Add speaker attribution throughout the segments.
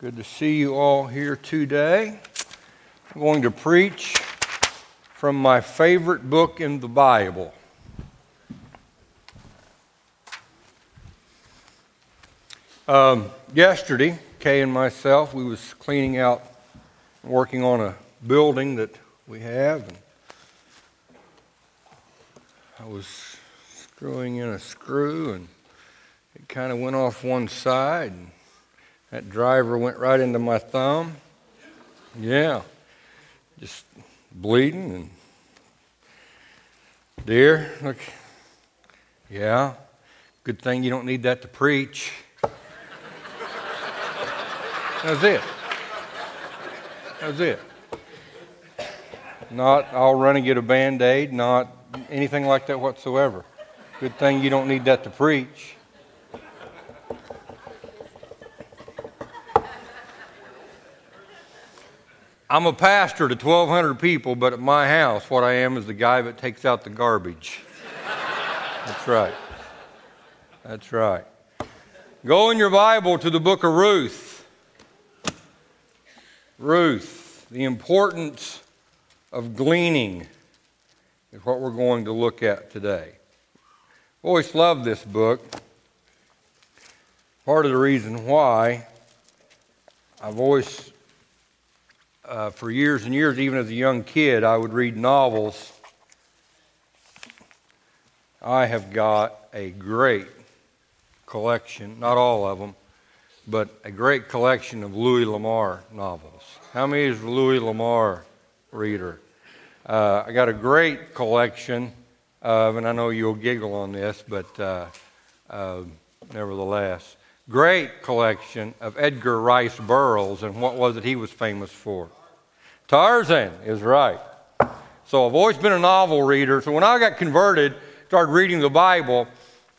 Speaker 1: Good to see you all here today. I'm going to preach from my favorite book in the Bible. Um, yesterday, Kay and myself, we was cleaning out, working on a building that we have, and I was screwing in a screw, and it kind of went off one side. And that driver went right into my thumb. Yeah. Just bleeding and dear, look. Yeah. Good thing you don't need that to preach. That's it. That's it. Not I'll run and get a band aid, not anything like that whatsoever. Good thing you don't need that to preach. I'm a pastor to 1,200 people, but at my house, what I am is the guy that takes out the garbage. That's right. That's right. Go in your Bible to the book of Ruth. Ruth, the importance of gleaning is what we're going to look at today. Always loved this book. Part of the reason why I've always uh, for years and years, even as a young kid, I would read novels. I have got a great collection, not all of them, but a great collection of Louis L'Amour novels. How many is Louis L'Amour reader? Uh, I got a great collection of, and I know you'll giggle on this, but uh, uh, nevertheless, great collection of Edgar Rice Burroughs, and what was it he was famous for? Tarzan is right. So I've always been a novel reader. So when I got converted, started reading the Bible,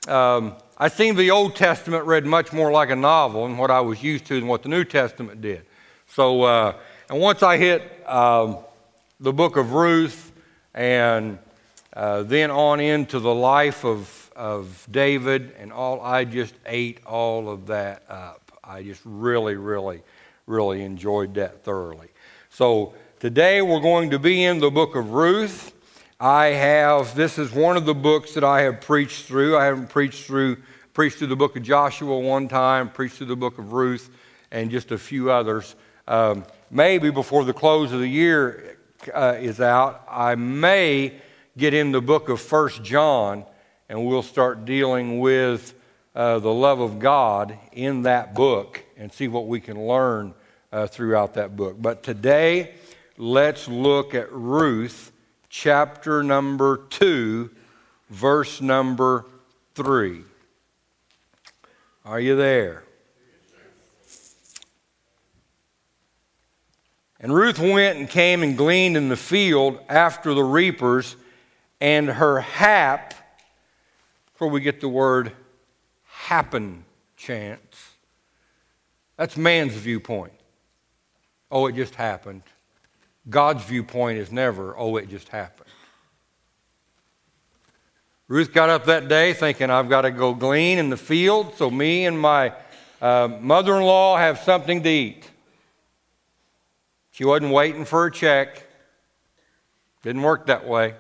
Speaker 1: um, I seen the Old Testament read much more like a novel than what I was used to than what the New Testament did. So, uh, and once I hit um, the book of Ruth and uh, then on into the life of, of David and all, I just ate all of that up. I just really, really, really enjoyed that thoroughly. So today we're going to be in the book of Ruth. I have, this is one of the books that I have preached through. I haven't preached through, preached through the book of Joshua one time, preached through the book of Ruth, and just a few others. Um, maybe before the close of the year uh, is out, I may get in the book of First John, and we'll start dealing with uh, the love of God in that book and see what we can learn uh, throughout that book. But today, let's look at Ruth chapter number 2, verse number 3. Are you there? And Ruth went and came and gleaned in the field after the reapers, and her hap, where we get the word happen chance, that's man's viewpoint oh, it just happened. God's viewpoint is never, oh, it just happened. Ruth got up that day thinking, I've got to go glean in the field so me and my uh, mother in law have something to eat. She wasn't waiting for a check. Didn't work that way.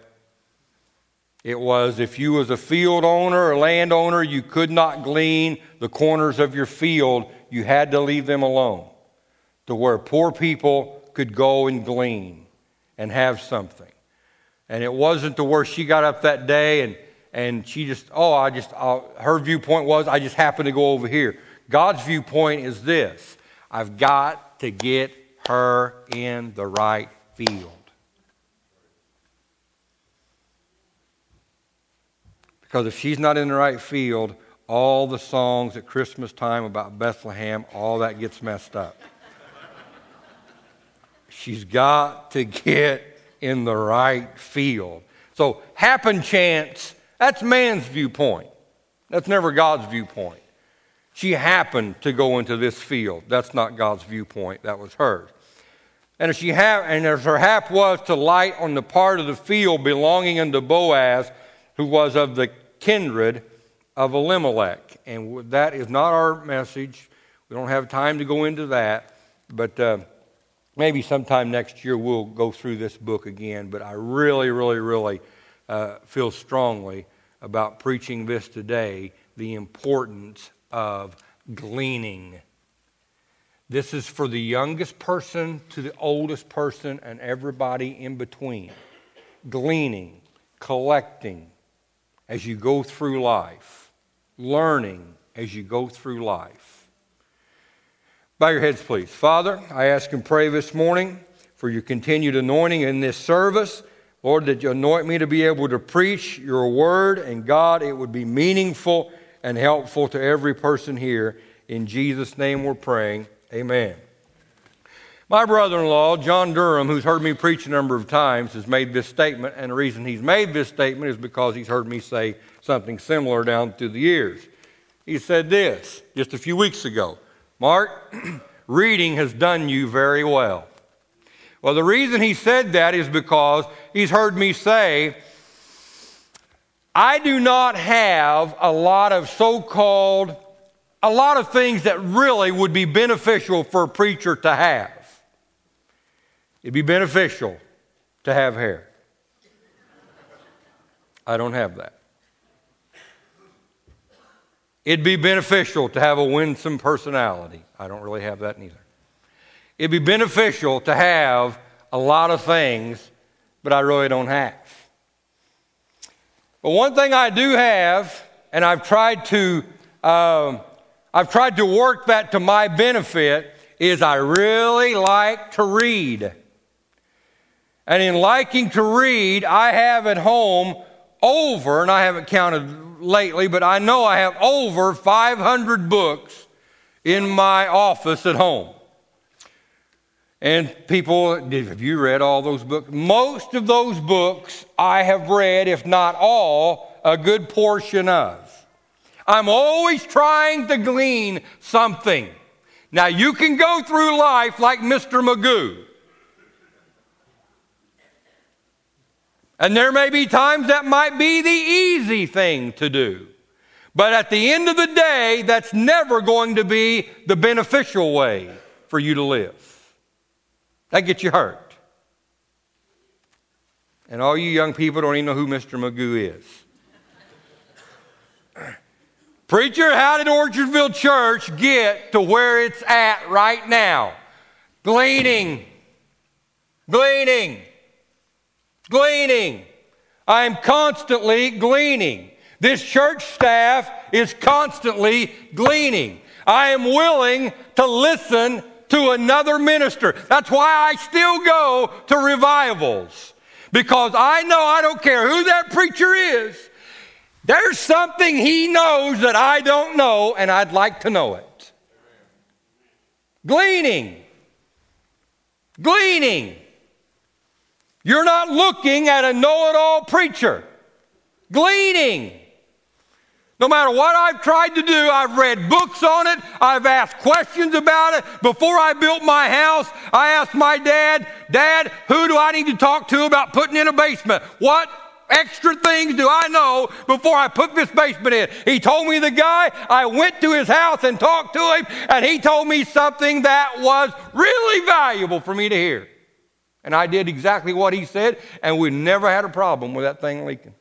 Speaker 1: It was if you was a field owner or landowner, you could not glean the corners of your field. You had to leave them alone to where poor people could go and glean and have something. And it wasn't to where she got up that day and, and she just, oh, I just, uh, her viewpoint was, I just happened to go over here. God's viewpoint is this I've got to get her in the right field. Because if she's not in the right field, all the songs at Christmas time about Bethlehem, all that gets messed up. She's got to get in the right field. So, happen chance, that's man's viewpoint. That's never God's viewpoint. She happened to go into this field. That's not God's viewpoint, that was hers. And if she ha- and as her hap was to light on the part of the field belonging unto Boaz, who was of the kindred of Elimelech. And that is not our message. We don't have time to go into that, but uh, maybe sometime next year we'll go through this book again. But I really, really, really uh, feel strongly about preaching this today the importance of gleaning. This is for the youngest person to the oldest person and everybody in between. Gleaning, collecting as you go through life, learning as you go through life. Bow your heads, please. Father, I ask and pray this morning for your continued anointing in this service. Lord, that you anoint me to be able to preach your word, and God, it would be meaningful and helpful to every person here. In Jesus' name we're praying. Amen. My brother in law, John Durham, who's heard me preach a number of times, has made this statement, and the reason he's made this statement is because he's heard me say something similar down through the years. He said this just a few weeks ago Mark, reading has done you very well. Well, the reason he said that is because he's heard me say, I do not have a lot of so called, a lot of things that really would be beneficial for a preacher to have. It'd be beneficial to have hair. I don't have that. It'd be beneficial to have a winsome personality. I don't really have that neither. It'd be beneficial to have a lot of things, but I really don't have. But one thing I do have, and I've tried to, um, I've tried to work that to my benefit, is I really like to read. And in liking to read, I have at home over, and I haven't counted lately, but I know I have over 500 books in my office at home. And people, have you read all those books? Most of those books I have read, if not all, a good portion of. I'm always trying to glean something. Now, you can go through life like Mr. Magoo. And there may be times that might be the easy thing to do. But at the end of the day, that's never going to be the beneficial way for you to live. That gets you hurt. And all you young people don't even know who Mr. Magoo is. Preacher, how did Orchardville Church get to where it's at right now? Gleaning. Gleaning. Gleaning. I am constantly gleaning. This church staff is constantly gleaning. I am willing to listen to another minister. That's why I still go to revivals. Because I know I don't care who that preacher is, there's something he knows that I don't know, and I'd like to know it. Gleaning. Gleaning. You're not looking at a know it all preacher. Gleaning. No matter what I've tried to do, I've read books on it, I've asked questions about it. Before I built my house, I asked my dad, Dad, who do I need to talk to about putting in a basement? What extra things do I know before I put this basement in? He told me the guy, I went to his house and talked to him, and he told me something that was really valuable for me to hear. And I did exactly what he said, and we never had a problem with that thing leaking.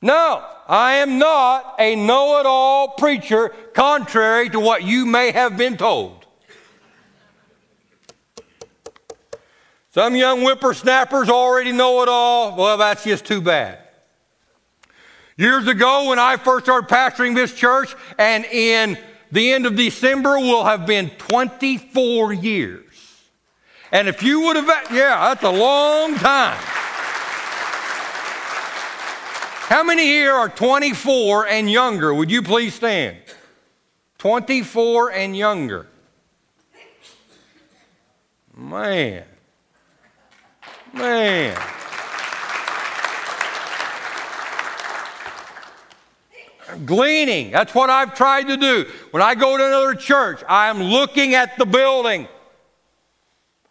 Speaker 1: No, I am not a know it all preacher, contrary to what you may have been told. Some young whippersnappers already know it all. Well, that's just too bad. Years ago, when I first started pastoring this church, and in the end of December will have been 24 years. And if you would have, yeah, that's a long time. How many here are 24 and younger? Would you please stand? 24 and younger. Man. Man. Gleaning. That's what I've tried to do. When I go to another church, I am looking at the building.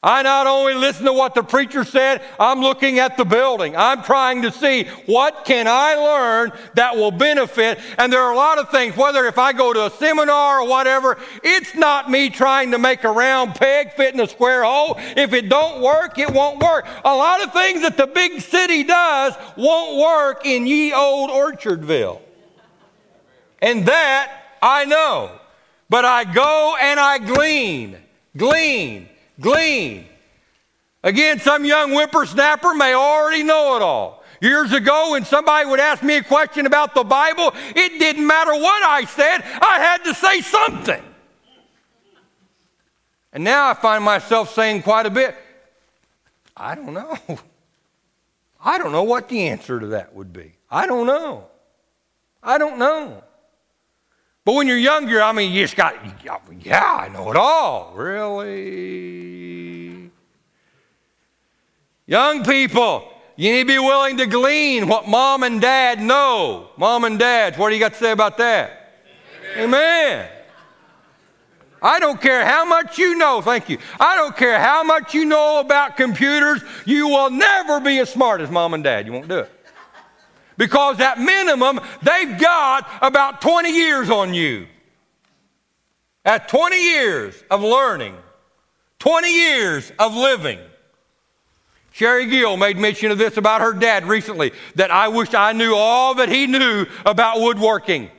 Speaker 1: I not only listen to what the preacher said, I'm looking at the building. I'm trying to see what can I learn that will benefit. And there are a lot of things, whether if I go to a seminar or whatever, it's not me trying to make a round peg fit in a square hole. If it don't work, it won't work. A lot of things that the big city does won't work in ye old Orchardville. And that I know. But I go and I glean, glean Glean. Again, some young whippersnapper may already know it all. Years ago, when somebody would ask me a question about the Bible, it didn't matter what I said, I had to say something. And now I find myself saying quite a bit, I don't know. I don't know what the answer to that would be. I don't know. I don't know. But when you're younger, I mean, you just got, yeah, I know it all. Really? Young people, you need to be willing to glean what mom and dad know. Mom and dad, what do you got to say about that? Amen. Amen. I don't care how much you know, thank you. I don't care how much you know about computers, you will never be as smart as mom and dad. You won't do it because at minimum, they've got about 20 years on you. At 20 years of learning, 20 years of living. Sherry Gill made mention of this about her dad recently that I wish I knew all that he knew about woodworking.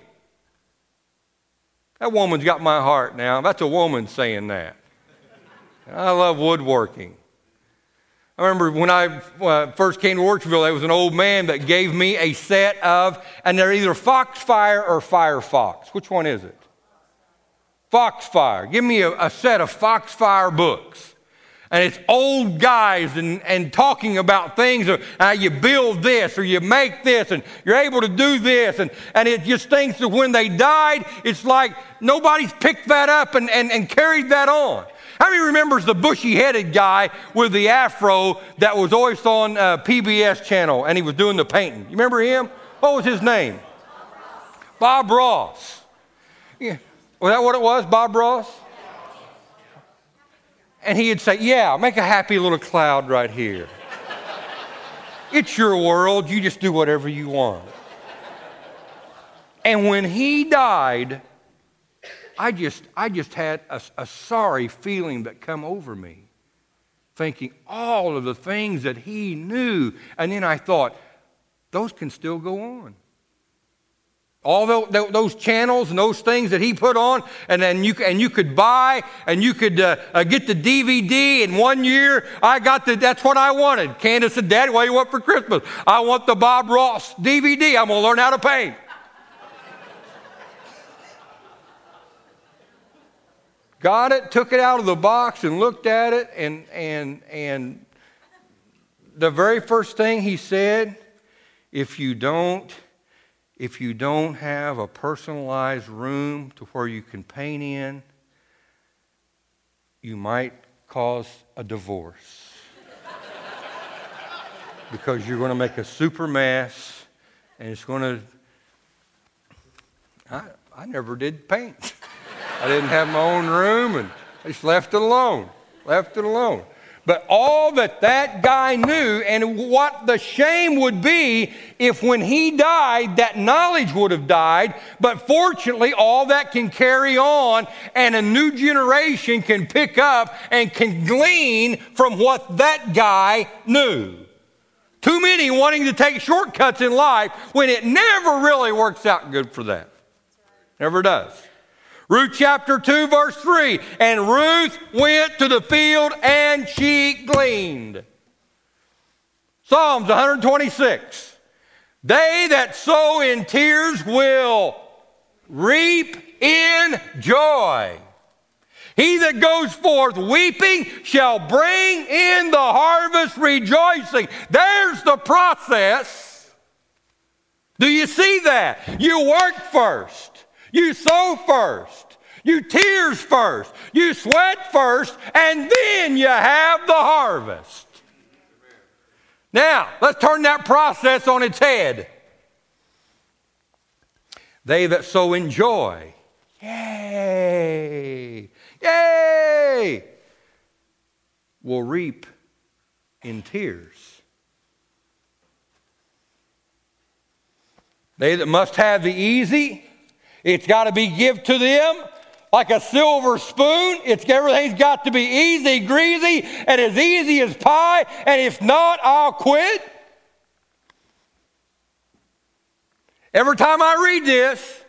Speaker 1: That woman's got my heart now. That's a woman saying that. I love woodworking. I remember when I uh, first came to Orchardville, there was an old man that gave me a set of, and they're either Foxfire or Firefox. Which one is it? Foxfire. Give me a, a set of Foxfire books. And it's old guys and, and talking about things, of how you build this or you make this and you're able to do this. And, and it just thinks that when they died, it's like nobody's picked that up and, and, and carried that on. How many remembers the bushy headed guy with the afro that was always on uh, PBS channel and he was doing the painting? You remember him? What was his name? Bob Ross. Bob Ross. Yeah. Was that what it was, Bob Ross? And he'd say, Yeah, make a happy little cloud right here. it's your world. You just do whatever you want. And when he died, I just, I just had a, a sorry feeling that come over me, thinking all of the things that he knew. And then I thought, those can still go on. All those channels and those things that he put on, and then you and you could buy and you could uh, uh, get the DVD. In one year, I got the. That's what I wanted. Candace said, "Daddy, what do you want for Christmas? I want the Bob Ross DVD. I'm gonna learn how to paint." Got it, took it out of the box, and looked at it, and, and, and the very first thing he said, if you don't, if you don't have a personalized room to where you can paint in, you might cause a divorce. because you're going to make a super mess and it's going to. I, I never did paint. I didn't have my own room and I just left it alone. Left it alone. But all that that guy knew and what the shame would be if when he died, that knowledge would have died. But fortunately, all that can carry on and a new generation can pick up and can glean from what that guy knew. Too many wanting to take shortcuts in life when it never really works out good for them. Never does. Ruth chapter 2, verse 3. And Ruth went to the field and she gleaned. Psalms 126. They that sow in tears will reap in joy. He that goes forth weeping shall bring in the harvest rejoicing. There's the process. Do you see that? You work first. You sow first. You tears first. You sweat first, and then you have the harvest. Now, let's turn that process on its head. They that sow in joy, yay, yay. will reap in tears. They that must have the easy, it's got to be give to them like a silver spoon. It's everything's got to be easy, greasy, and as easy as pie. And if not, I'll quit. Every time I read this,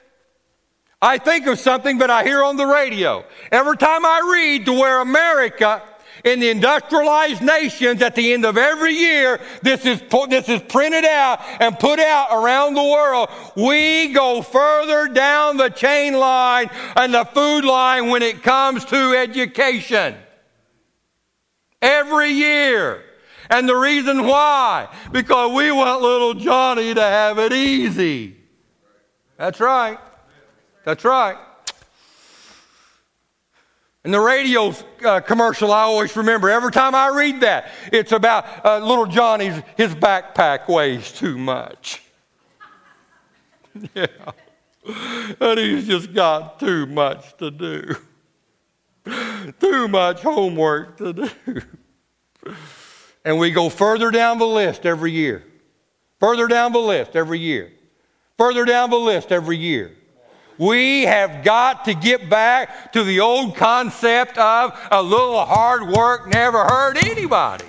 Speaker 1: I think of something that I hear on the radio. Every time I read to where America in the industrialized nations at the end of every year, this is, this is printed out and put out around the world. We go further down the chain line and the food line when it comes to education. Every year. And the reason why? Because we want little Johnny to have it easy. That's right. That's right. And the radio uh, commercial, I always remember every time I read that, it's about uh, little Johnny's, his backpack weighs too much. yeah. And he's just got too much to do. too much homework to do. and we go further down the list every year. Further down the list every year. Further down the list every year. We have got to get back to the old concept of a little hard work never hurt anybody.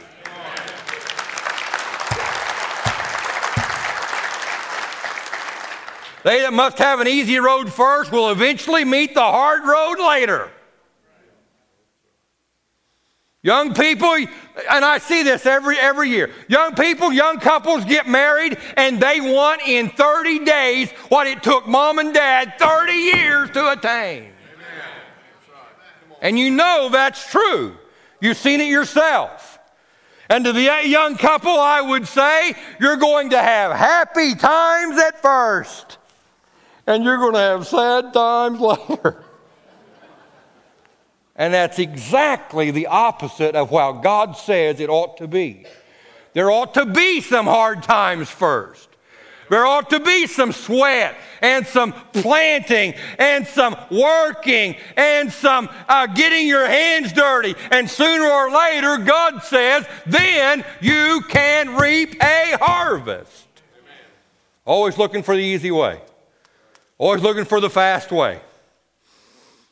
Speaker 1: They that must have an easy road first will eventually meet the hard road later. Young people, and I see this every, every year. Young people, young couples get married and they want in 30 days what it took mom and dad 30 years to attain. And you know that's true. You've seen it yourself. And to the young couple, I would say, you're going to have happy times at first, and you're going to have sad times later. And that's exactly the opposite of how God says it ought to be. There ought to be some hard times first. There ought to be some sweat and some planting and some working and some uh, getting your hands dirty. And sooner or later, God says, then you can reap a harvest. Amen. Always looking for the easy way, always looking for the fast way.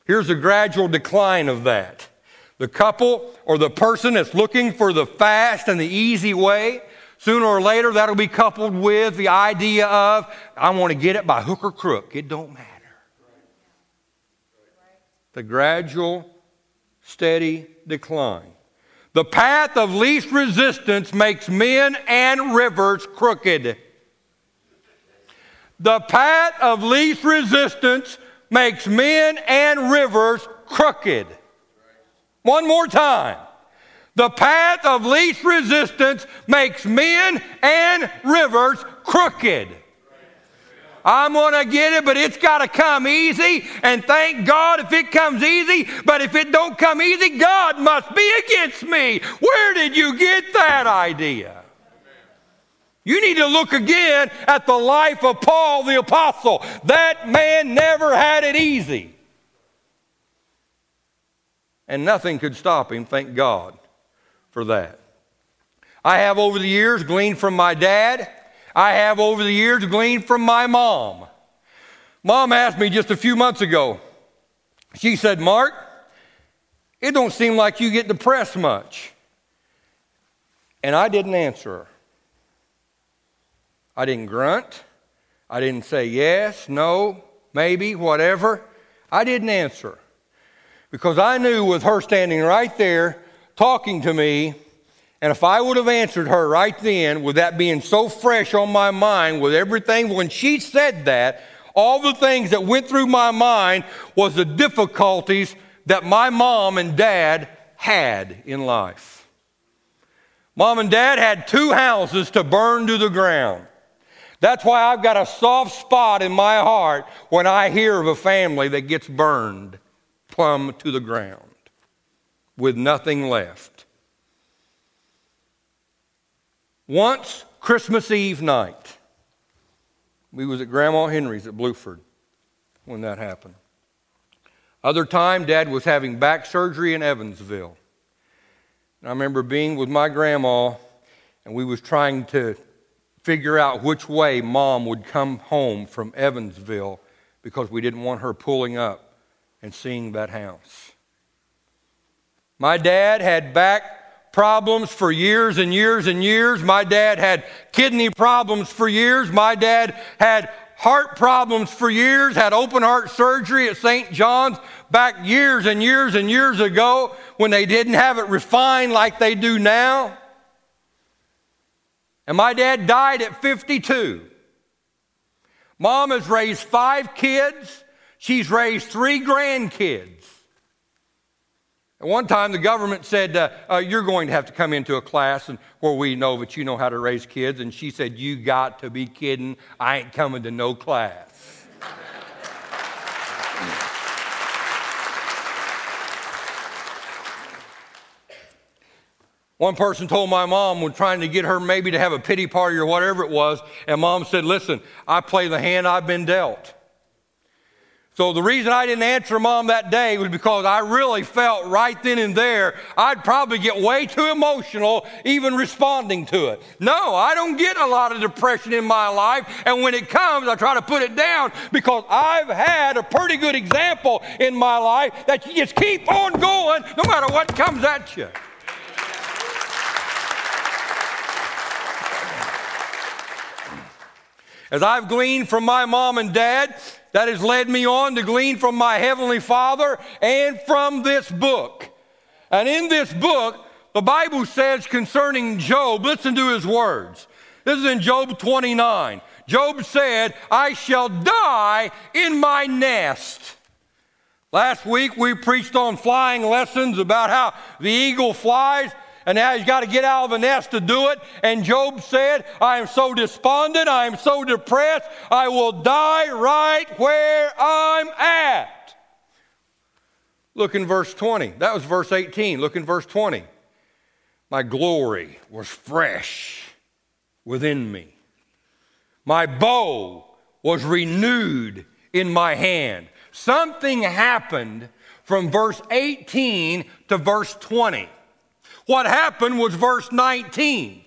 Speaker 1: Here's a gradual decline of that. The couple or the person that's looking for the fast and the easy way, sooner or later that'll be coupled with the idea of, I want to get it by hook or crook. It don't matter. The gradual, steady decline. The path of least resistance makes men and rivers crooked. The path of least resistance makes men and rivers crooked. One more time. The path of least resistance makes men and rivers crooked. I'm going to get it, but it's got to come easy. And thank God if it comes easy. But if it don't come easy, God must be against me. Where did you get that idea? You need to look again at the life of Paul the Apostle. That man never had it easy. And nothing could stop him, thank God for that. I have over the years gleaned from my dad. I have over the years gleaned from my mom. Mom asked me just a few months ago, she said, Mark, it don't seem like you get depressed much. And I didn't answer her. I didn't grunt. I didn't say yes, no, maybe, whatever. I didn't answer because I knew with her standing right there talking to me, and if I would have answered her right then, with that being so fresh on my mind, with everything, when she said that, all the things that went through my mind was the difficulties that my mom and dad had in life. Mom and dad had two houses to burn to the ground. That's why I've got a soft spot in my heart when I hear of a family that gets burned plumb to the ground with nothing left. Once, Christmas Eve night, we was at Grandma Henry's at Bluford when that happened. Other time, Dad was having back surgery in Evansville. And I remember being with my grandma, and we was trying to figure out which way mom would come home from Evansville because we didn't want her pulling up and seeing that house. My dad had back problems for years and years and years. My dad had kidney problems for years. My dad had heart problems for years, had open heart surgery at St. John's back years and years and years ago when they didn't have it refined like they do now. And my dad died at 52. Mom has raised five kids, she's raised three grandkids. At one time, the government said, uh, uh, You're going to have to come into a class and, where we know that you know how to raise kids. And she said, You got to be kidding. I ain't coming to no class. One person told my mom when trying to get her maybe to have a pity party or whatever it was, and mom said, Listen, I play the hand I've been dealt. So the reason I didn't answer mom that day was because I really felt right then and there I'd probably get way too emotional even responding to it. No, I don't get a lot of depression in my life, and when it comes, I try to put it down because I've had a pretty good example in my life that you just keep on going no matter what comes at you. As I've gleaned from my mom and dad, that has led me on to glean from my Heavenly Father and from this book. And in this book, the Bible says concerning Job, listen to his words. This is in Job 29. Job said, I shall die in my nest. Last week we preached on flying lessons about how the eagle flies and now he's got to get out of the nest to do it. And Job said, I am so despondent, I am so depressed, I will die right where I'm at. Look in verse 20. That was verse 18. Look in verse 20. My glory was fresh within me. My bow was renewed in my hand. Something happened from verse 18 to verse 20. What happened was verse 19.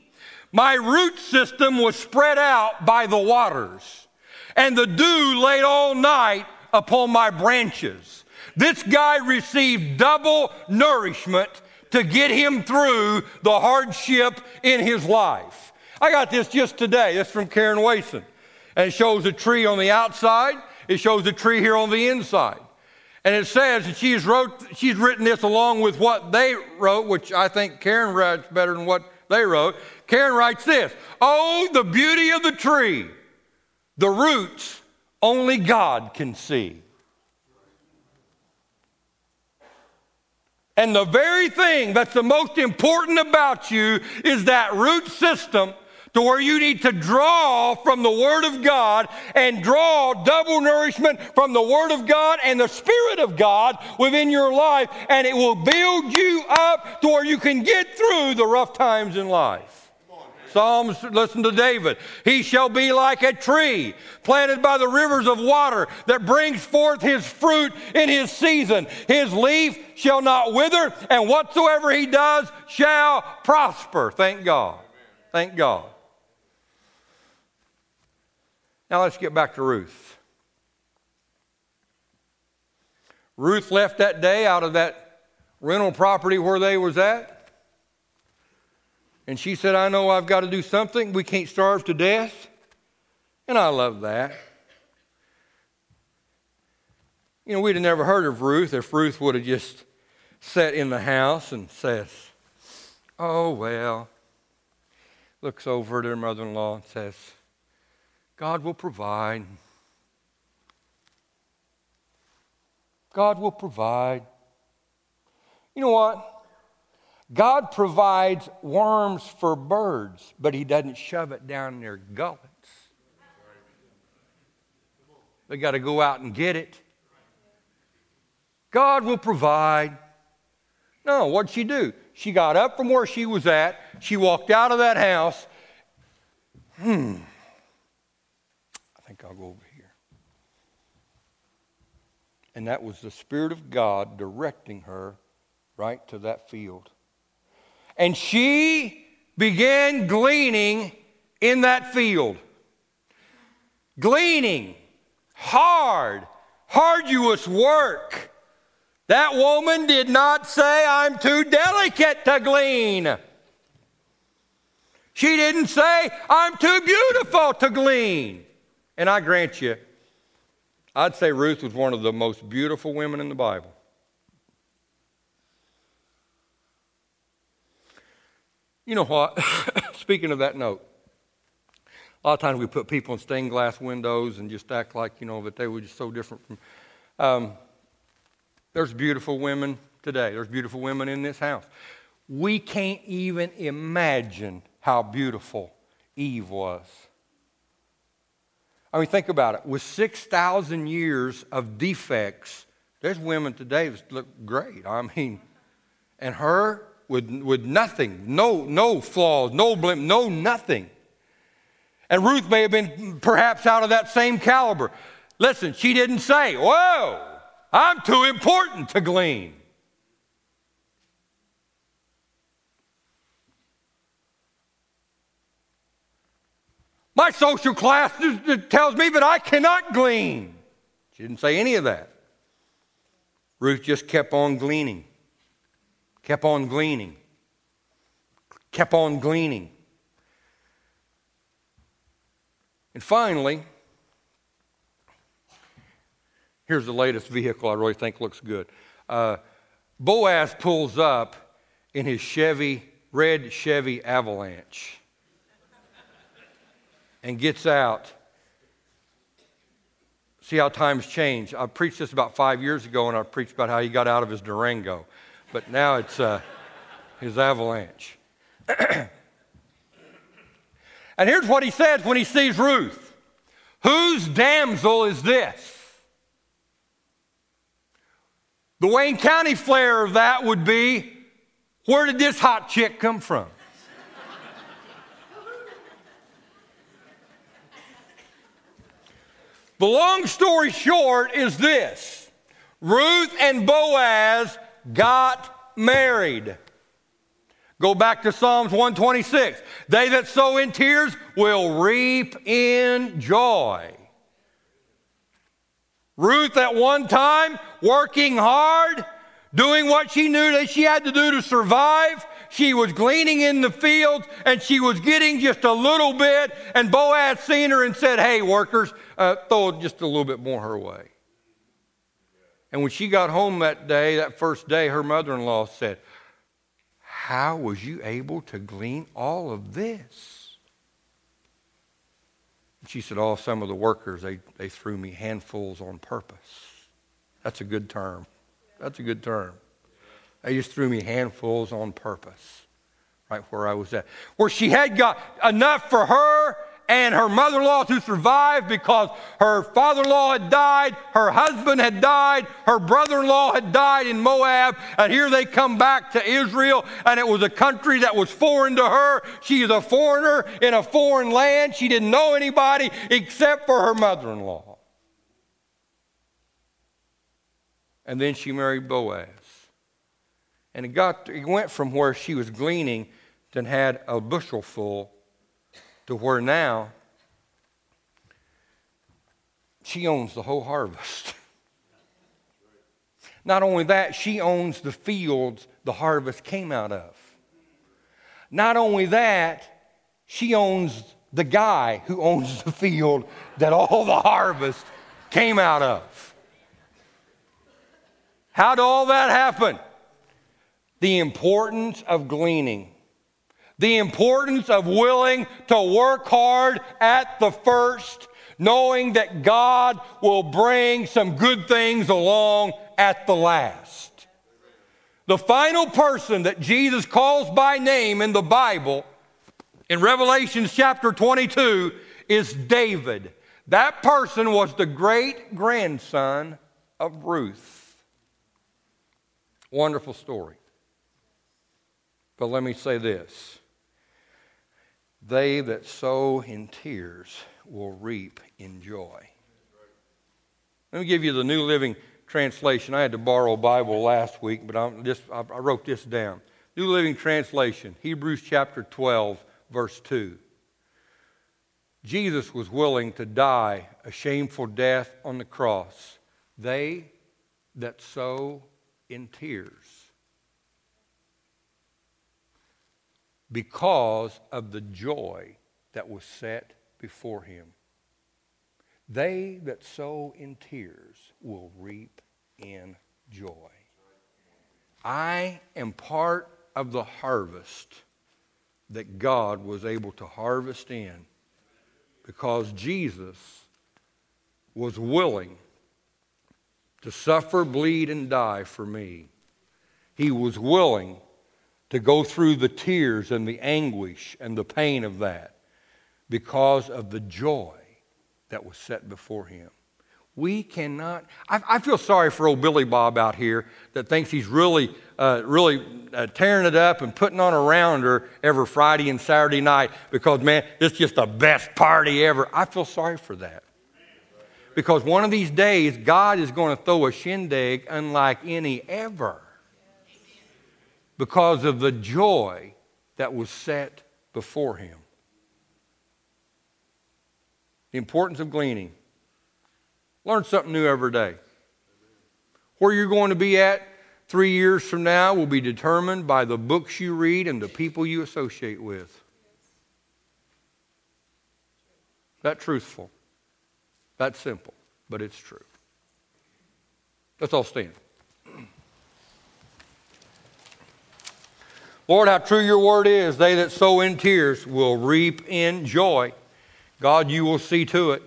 Speaker 1: My root system was spread out by the waters, and the dew laid all night upon my branches. This guy received double nourishment to get him through the hardship in his life. I got this just today. This from Karen Wason. And it shows a tree on the outside, it shows a tree here on the inside. And it says that she's, wrote, she's written this along with what they wrote, which I think Karen writes better than what they wrote. Karen writes this Oh, the beauty of the tree, the roots only God can see. And the very thing that's the most important about you is that root system to where you need to draw from the Word of God and draw double nourishment from the Word of God and the Spirit of God within your life, and it will build you up to where you can get through the rough times in life. Psalms, listen to David. He shall be like a tree planted by the rivers of water that brings forth his fruit in his season. His leaf shall not wither, and whatsoever he does shall prosper. Thank God. Thank God. Now let's get back to Ruth. Ruth left that day out of that rental property where they was at. And she said, I know I've got to do something. We can't starve to death. And I love that. You know, we'd have never heard of Ruth if Ruth would have just sat in the house and says, Oh, well. Looks over at her mother in law and says, God will provide. God will provide. You know what? God provides worms for birds, but He doesn't shove it down their gullets. They got to go out and get it. God will provide. No, what'd she do? She got up from where she was at. She walked out of that house. Hmm. I'll go over here. And that was the Spirit of God directing her right to that field. And she began gleaning in that field. Gleaning, hard, arduous work. That woman did not say, I'm too delicate to glean. She didn't say, I'm too beautiful to glean. And I grant you, I'd say Ruth was one of the most beautiful women in the Bible. You know what? Speaking of that note, a lot of times we put people in stained glass windows and just act like, you know, that they were just so different from. Um, there's beautiful women today. There's beautiful women in this house. We can't even imagine how beautiful Eve was. I mean, think about it. With 6,000 years of defects, there's women today that look great. I mean, and her with, with nothing, no, no flaws, no blimp, no nothing. And Ruth may have been perhaps out of that same caliber. Listen, she didn't say, Whoa, I'm too important to glean. My social class tells me that I cannot glean. She didn't say any of that. Ruth just kept on gleaning, kept on gleaning, kept on gleaning. And finally, here's the latest vehicle I really think looks good. Uh, Boaz pulls up in his Chevy, red Chevy Avalanche and gets out. See how times change. I preached this about five years ago, and I preached about how he got out of his Durango, but now it's uh, his avalanche. and here's what he says when he sees Ruth Whose damsel is this? The Wayne County flair of that would be where did this hot chick come from? The long story short is this Ruth and Boaz got married. Go back to Psalms 126. They that sow in tears will reap in joy. Ruth, at one time, working hard, doing what she knew that she had to do to survive, she was gleaning in the fields and she was getting just a little bit. And Boaz seen her and said, Hey, workers, uh, throw just a little bit more her way. And when she got home that day, that first day, her mother in law said, How was you able to glean all of this? And she said, Oh, some of the workers, they, they threw me handfuls on purpose. That's a good term. That's a good term. They just threw me handfuls on purpose, right where I was at. Where she had got enough for her and her mother in law to survive because her father in law had died, her husband had died, her brother in law had died in Moab, and here they come back to Israel, and it was a country that was foreign to her. She is a foreigner in a foreign land. She didn't know anybody except for her mother in law. And then she married Boaz. And it, got, went from where she was gleaning and had a bushel full to where now she owns the whole harvest. Not only that, she owns the fields the harvest came out of. Not only that, she owns the guy who owns the field that all the harvest came out of. How did all that happen? The importance of gleaning, the importance of willing to work hard at the first, knowing that God will bring some good things along at the last. The final person that Jesus calls by name in the Bible, in Revelation chapter 22, is David. That person was the great grandson of Ruth. Wonderful story. But let me say this they that sow in tears will reap in joy. Let me give you the New Living Translation. I had to borrow a Bible last week, but I'm just, I wrote this down. New Living Translation, Hebrews chapter 12, verse 2. Jesus was willing to die a shameful death on the cross. They that sow in tears because of the joy that was set before him. They that sow in tears will reap in joy. I am part of the harvest that God was able to harvest in because Jesus was willing to suffer, bleed, and die for me. He was willing to go through the tears and the anguish and the pain of that because of the joy that was set before him. We cannot. I, I, feel sorry for old Billy Bob out here that thinks he's really, uh, really uh, tearing it up and putting on a rounder every Friday and Saturday night because, man, it's just the best party ever. I feel sorry for that. Because one of these days, God is going to throw a shindig unlike any ever because of the joy that was set before him. The importance of gleaning. Learn something new every day. Where you're going to be at three years from now will be determined by the books you read and the people you associate with. That truthful. That's simple, but it's true. Let's all stand. Lord, how true your word is. They that sow in tears will reap in joy. God, you will see to it.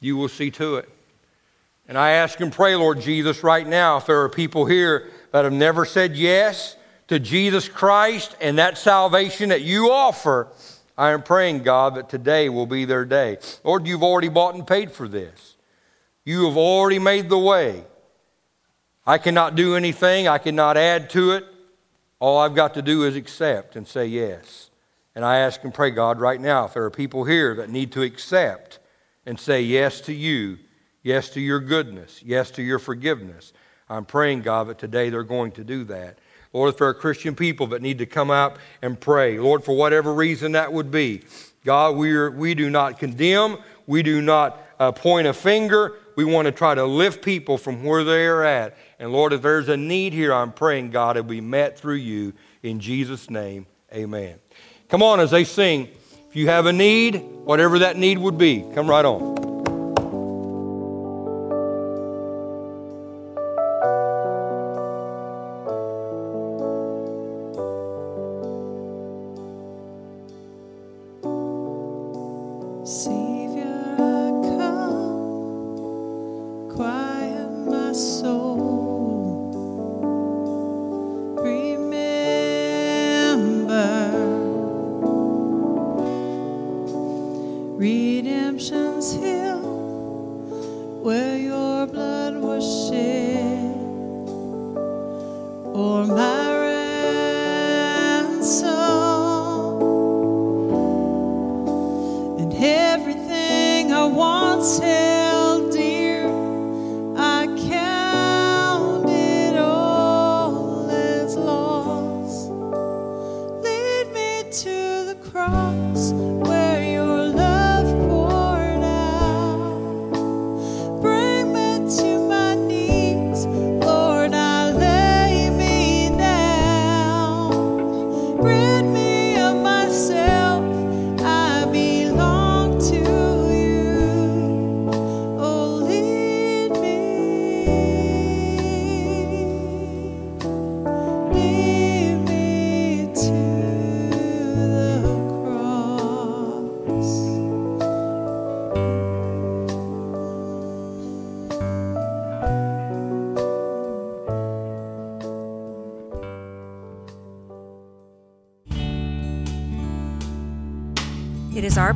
Speaker 1: You will see to it. And I ask and pray, Lord Jesus, right now, if there are people here that have never said yes to Jesus Christ and that salvation that you offer, I am praying, God, that today will be their day. Lord, you've already bought and paid for this. You have already made the way. I cannot do anything, I cannot add to it. All I've got to do is accept and say yes. And I ask and pray, God, right now, if there are people here that need to accept and say yes to you, yes to your goodness, yes to your forgiveness, I'm praying, God, that today they're going to do that. Lord, if there are Christian people that need to come out and pray, Lord, for whatever reason that would be, God, we, are, we do not condemn, we do not uh, point a finger. We want to try to lift people from where they are at. And Lord, if there's a need here, I'm praying, God, it will be met through you. In Jesus' name, amen. Come on, as they sing, if you have a need, whatever that need would be, come right on.